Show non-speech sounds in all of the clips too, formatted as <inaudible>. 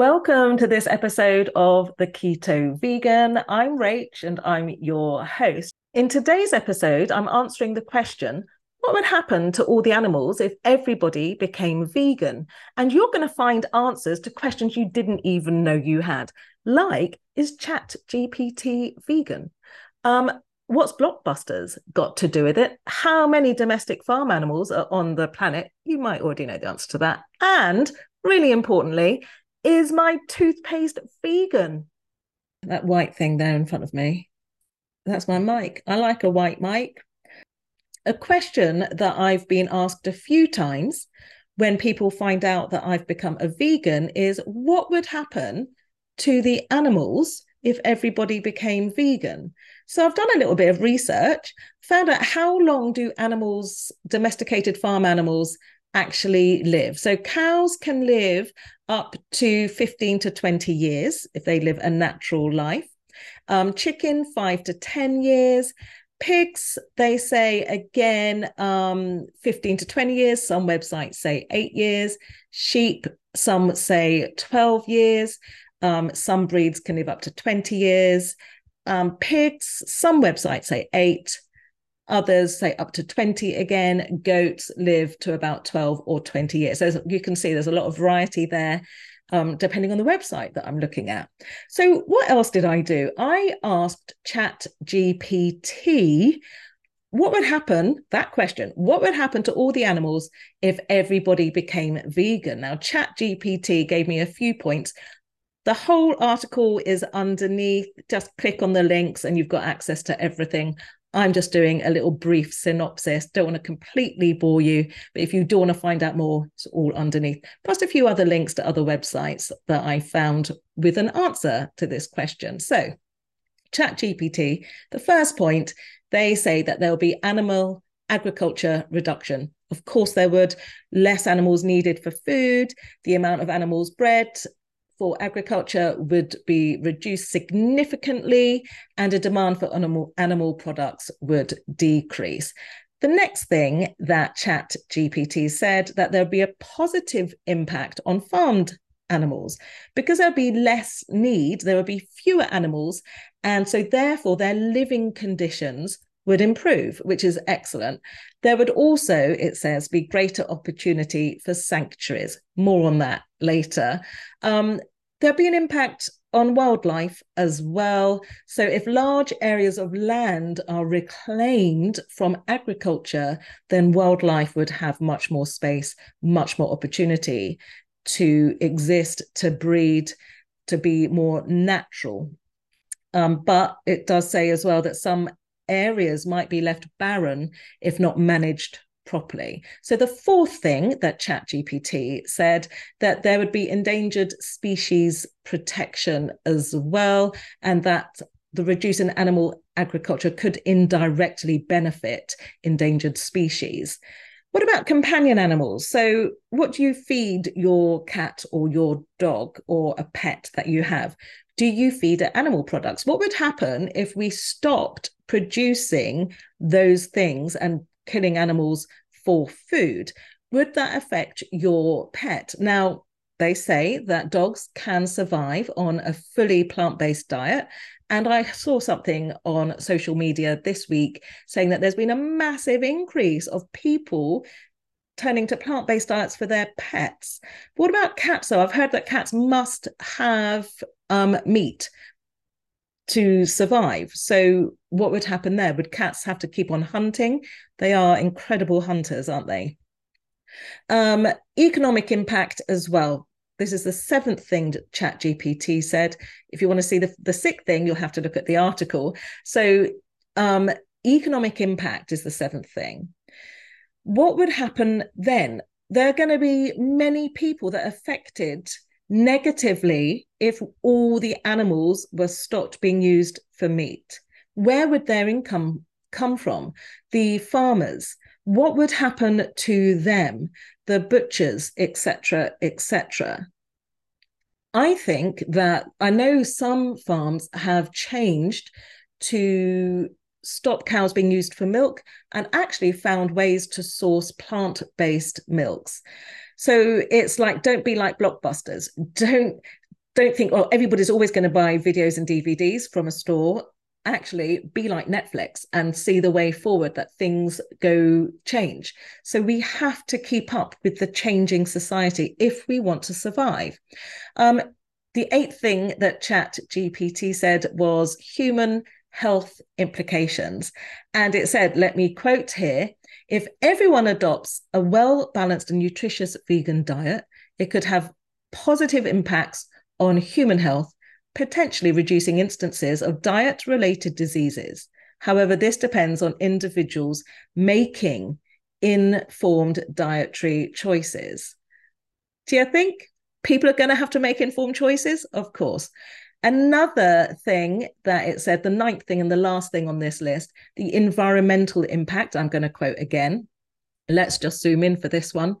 Welcome to this episode of The Keto Vegan. I'm Rach and I'm your host. In today's episode, I'm answering the question what would happen to all the animals if everybody became vegan? And you're going to find answers to questions you didn't even know you had, like is Chat GPT vegan? Um, what's blockbusters got to do with it? How many domestic farm animals are on the planet? You might already know the answer to that. And really importantly, is my toothpaste vegan? That white thing there in front of me. That's my mic. I like a white mic. A question that I've been asked a few times when people find out that I've become a vegan is what would happen to the animals if everybody became vegan? So I've done a little bit of research, found out how long do animals, domesticated farm animals, actually live. So cows can live up to 15 to 20 years if they live a natural life. Um, chicken, five to 10 years. Pigs, they say again, um, 15 to 20 years. Some websites say eight years. Sheep, some say 12 years. Um, some breeds can live up to 20 years. Um, pigs, some websites say eight. Others say up to 20 again. Goats live to about 12 or 20 years. So you can see there's a lot of variety there. Um, depending on the website that I'm looking at. So, what else did I do? I asked Chat GPT what would happen that question what would happen to all the animals if everybody became vegan now chat gpt gave me a few points the whole article is underneath just click on the links and you've got access to everything I'm just doing a little brief synopsis. Don't want to completely bore you, but if you do want to find out more, it's all underneath. Plus a few other links to other websites that I found with an answer to this question. So, ChatGPT, the first point, they say that there will be animal agriculture reduction. Of course, there would less animals needed for food, the amount of animals bred for agriculture would be reduced significantly and a demand for animal, animal products would decrease. The next thing that Chat GPT said that there'll be a positive impact on farmed animals because there'll be less need, there will be fewer animals, and so therefore their living conditions would improve, which is excellent. There would also, it says, be greater opportunity for sanctuaries. More on that later. Um, there'll be an impact on wildlife as well. So, if large areas of land are reclaimed from agriculture, then wildlife would have much more space, much more opportunity to exist, to breed, to be more natural. Um, but it does say as well that some areas might be left barren if not managed properly. So the fourth thing that ChatGPT said that there would be endangered species protection as well, and that the reduce in animal agriculture could indirectly benefit endangered species. What about companion animals? So, what do you feed your cat or your dog or a pet that you have? Do you feed it animal products? What would happen if we stopped producing those things and killing animals for food, would that affect your pet? Now, they say that dogs can survive on a fully plant based diet. And I saw something on social media this week saying that there's been a massive increase of people turning to plant based diets for their pets. What about cats, though? I've heard that cats must have um, meat to survive. So, what would happen there? Would cats have to keep on hunting? They are incredible hunters, aren't they? Um, economic impact as well. This is the seventh thing that ChatGPT said. If you want to see the, the sixth thing, you'll have to look at the article. So, um, economic impact is the seventh thing. What would happen then? There are going to be many people that are affected negatively if all the animals were stopped being used for meat? Where would their income come from? The farmers, what would happen to them? The butchers, etc., etc. I think that I know some farms have changed to stop cows being used for milk and actually found ways to source plant based milks. So it's like, don't be like blockbusters. Don't don't think, oh, everybody's always going to buy videos and DVDs from a store. Actually, be like Netflix and see the way forward that things go change. So we have to keep up with the changing society if we want to survive. Um, the eighth thing that Chat GPT said was human health implications. And it said, let me quote here if everyone adopts a well balanced and nutritious vegan diet, it could have positive impacts on human health, potentially reducing instances of diet related diseases. However, this depends on individuals making informed dietary choices. Do you think people are going to have to make informed choices? Of course. Another thing that it said, the ninth thing and the last thing on this list, the environmental impact. I'm going to quote again. Let's just zoom in for this one.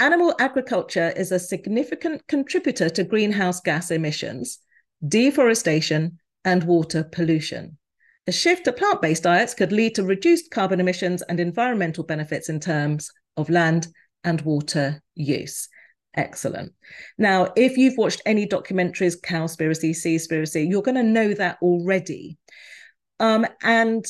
Animal agriculture is a significant contributor to greenhouse gas emissions, deforestation, and water pollution. A shift to plant based diets could lead to reduced carbon emissions and environmental benefits in terms of land and water use. Excellent. Now, if you've watched any documentaries, Cowspiracy, Seaspiracy, you're going to know that already. Um, and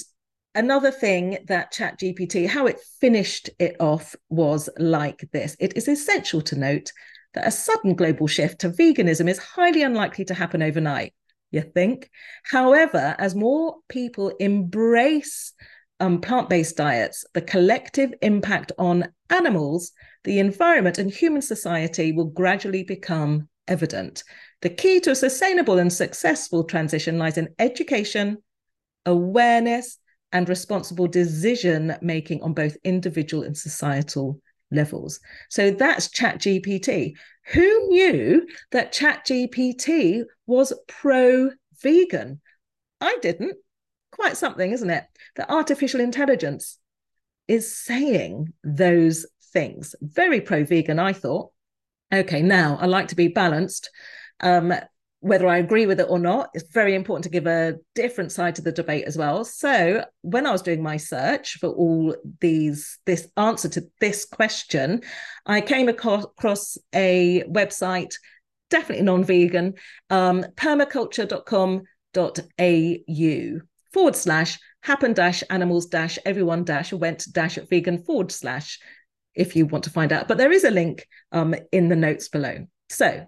another thing that ChatGPT, how it finished it off was like this it is essential to note that a sudden global shift to veganism is highly unlikely to happen overnight, you think? However, as more people embrace um, plant based diets, the collective impact on animals the environment and human society will gradually become evident. The key to a sustainable and successful transition lies in education, awareness, and responsible decision making on both individual and societal levels. So that's ChatGPT. Who knew that ChatGPT was pro vegan? I didn't. Quite something, isn't it? That artificial intelligence is saying those things. Very pro vegan, I thought. Okay, now I like to be balanced. Um, whether I agree with it or not, it's very important to give a different side to the debate as well. So when I was doing my search for all these, this answer to this question, I came across a website, definitely non-vegan, um, permaculture.com.au forward slash happen dash animals dash everyone dash went dash vegan forward slash if you want to find out. But there is a link um, in the notes below. So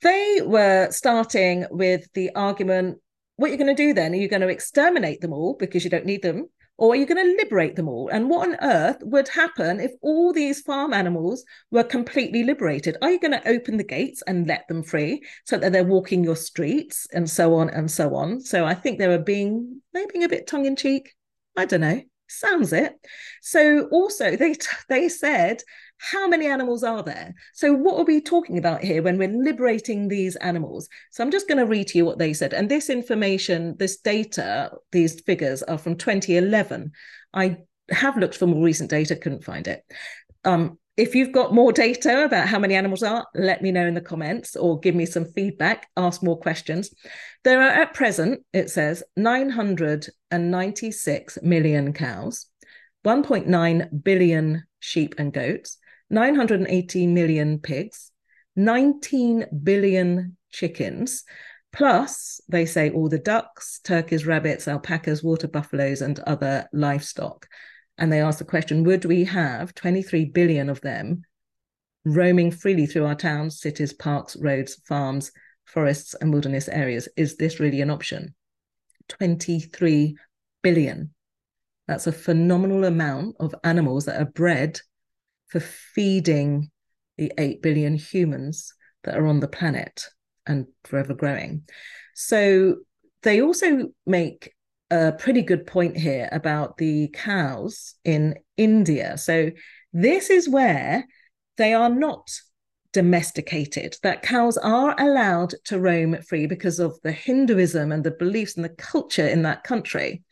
they were starting with the argument what are you going to do then? Are you going to exterminate them all because you don't need them? Or are you going to liberate them all? And what on earth would happen if all these farm animals were completely liberated? Are you going to open the gates and let them free so that they're walking your streets and so on and so on? So I think they were being maybe a bit tongue in cheek. I don't know. Sounds it. So also they <laughs> they said how many animals are there? So what are we talking about here when we're liberating these animals? So I'm just going to read to you what they said. And this information, this data, these figures are from 2011. I have looked for more recent data, couldn't find it. Um, if you've got more data about how many animals are, let me know in the comments or give me some feedback, ask more questions. There are at present, it says, 996 million cows, 1.9 billion sheep and goats, 980 million pigs, 19 billion chickens, plus, they say, all the ducks, turkeys, rabbits, alpacas, water buffaloes, and other livestock and they ask the question would we have 23 billion of them roaming freely through our towns, cities, parks, roads, farms, forests, and wilderness areas? Is this really an option? 23 billion. That's a phenomenal amount of animals that are bred for feeding the 8 billion humans that are on the planet and forever growing. So they also make a pretty good point here about the cows in India. So, this is where they are not domesticated, that cows are allowed to roam free because of the Hinduism and the beliefs and the culture in that country.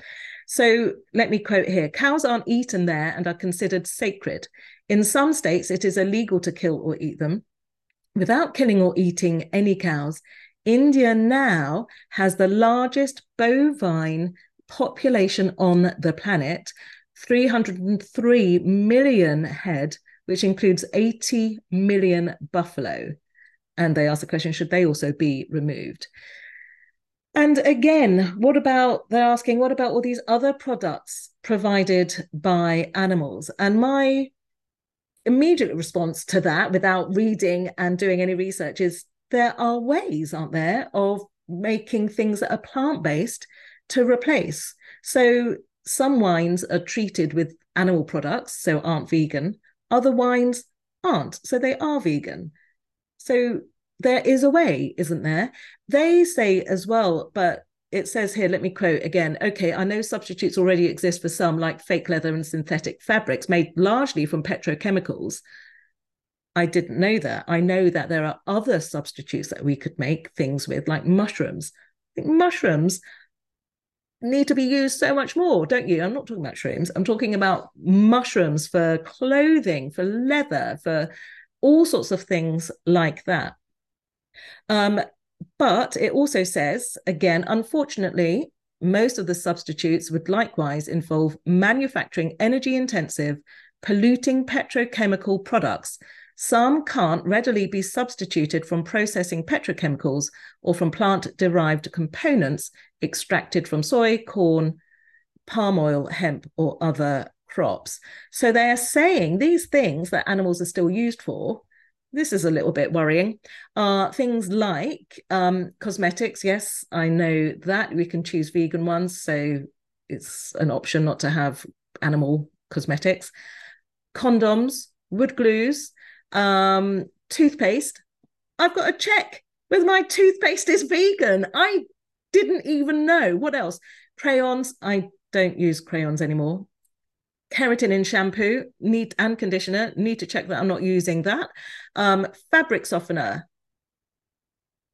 So, let me quote here cows aren't eaten there and are considered sacred. In some states, it is illegal to kill or eat them. Without killing or eating any cows, India now has the largest bovine population on the planet 303 million head, which includes 80 million buffalo. And they ask the question should they also be removed? And again, what about they're asking, what about all these other products provided by animals? And my immediate response to that, without reading and doing any research, is there are ways, aren't there, of making things that are plant based to replace. So some wines are treated with animal products, so aren't vegan. Other wines aren't, so they are vegan. So there is a way, isn't there? They say as well, but it says here, let me quote again. Okay, I know substitutes already exist for some, like fake leather and synthetic fabrics made largely from petrochemicals. I didn't know that. I know that there are other substitutes that we could make things with, like mushrooms. mushrooms need to be used so much more, don't you? I'm not talking about shrooms. I'm talking about mushrooms for clothing, for leather, for all sorts of things like that. Um, but it also says, again, unfortunately, most of the substitutes would likewise involve manufacturing energy intensive, polluting petrochemical products. Some can't readily be substituted from processing petrochemicals or from plant derived components extracted from soy, corn, palm oil, hemp, or other crops. So they're saying these things that animals are still used for this is a little bit worrying. Uh, things like um, cosmetics. Yes, I know that we can choose vegan ones, so it's an option not to have animal cosmetics. Condoms, wood glues, um, toothpaste. I've got a check with my toothpaste is vegan. I didn't even know. What else? Crayons. I don't use crayons anymore keratin in shampoo need and conditioner. Need to check that i'm not using that. Um, fabric softener.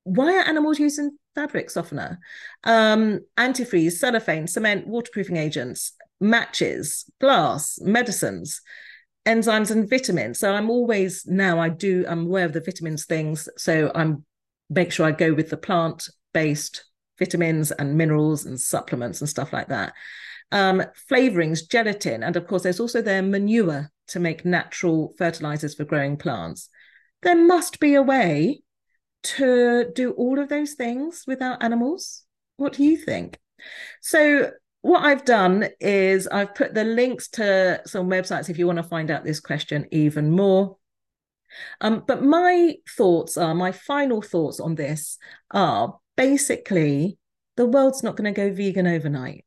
Why are animals using fabric softener? Um, antifreeze cellophane cement waterproofing agents matches glass medicines enzymes and vitamins. So i'm always now i do i'm aware of the vitamins things. So i'm make sure i go with the plant based vitamins and minerals and supplements and stuff like that um, flavorings, gelatin, and of course, there's also their manure to make natural fertilizers for growing plants. There must be a way to do all of those things without animals. What do you think? So, what I've done is I've put the links to some websites if you want to find out this question even more. Um, but my thoughts are my final thoughts on this are basically the world's not going to go vegan overnight.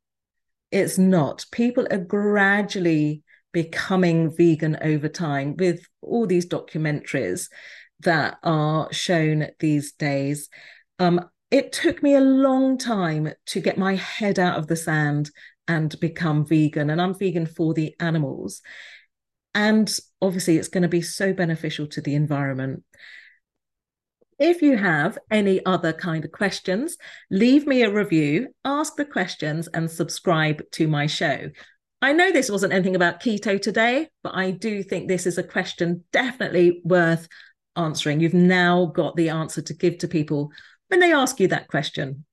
It's not. People are gradually becoming vegan over time with all these documentaries that are shown these days. Um, it took me a long time to get my head out of the sand and become vegan, and I'm vegan for the animals. And obviously, it's going to be so beneficial to the environment. If you have any other kind of questions, leave me a review, ask the questions, and subscribe to my show. I know this wasn't anything about keto today, but I do think this is a question definitely worth answering. You've now got the answer to give to people when they ask you that question.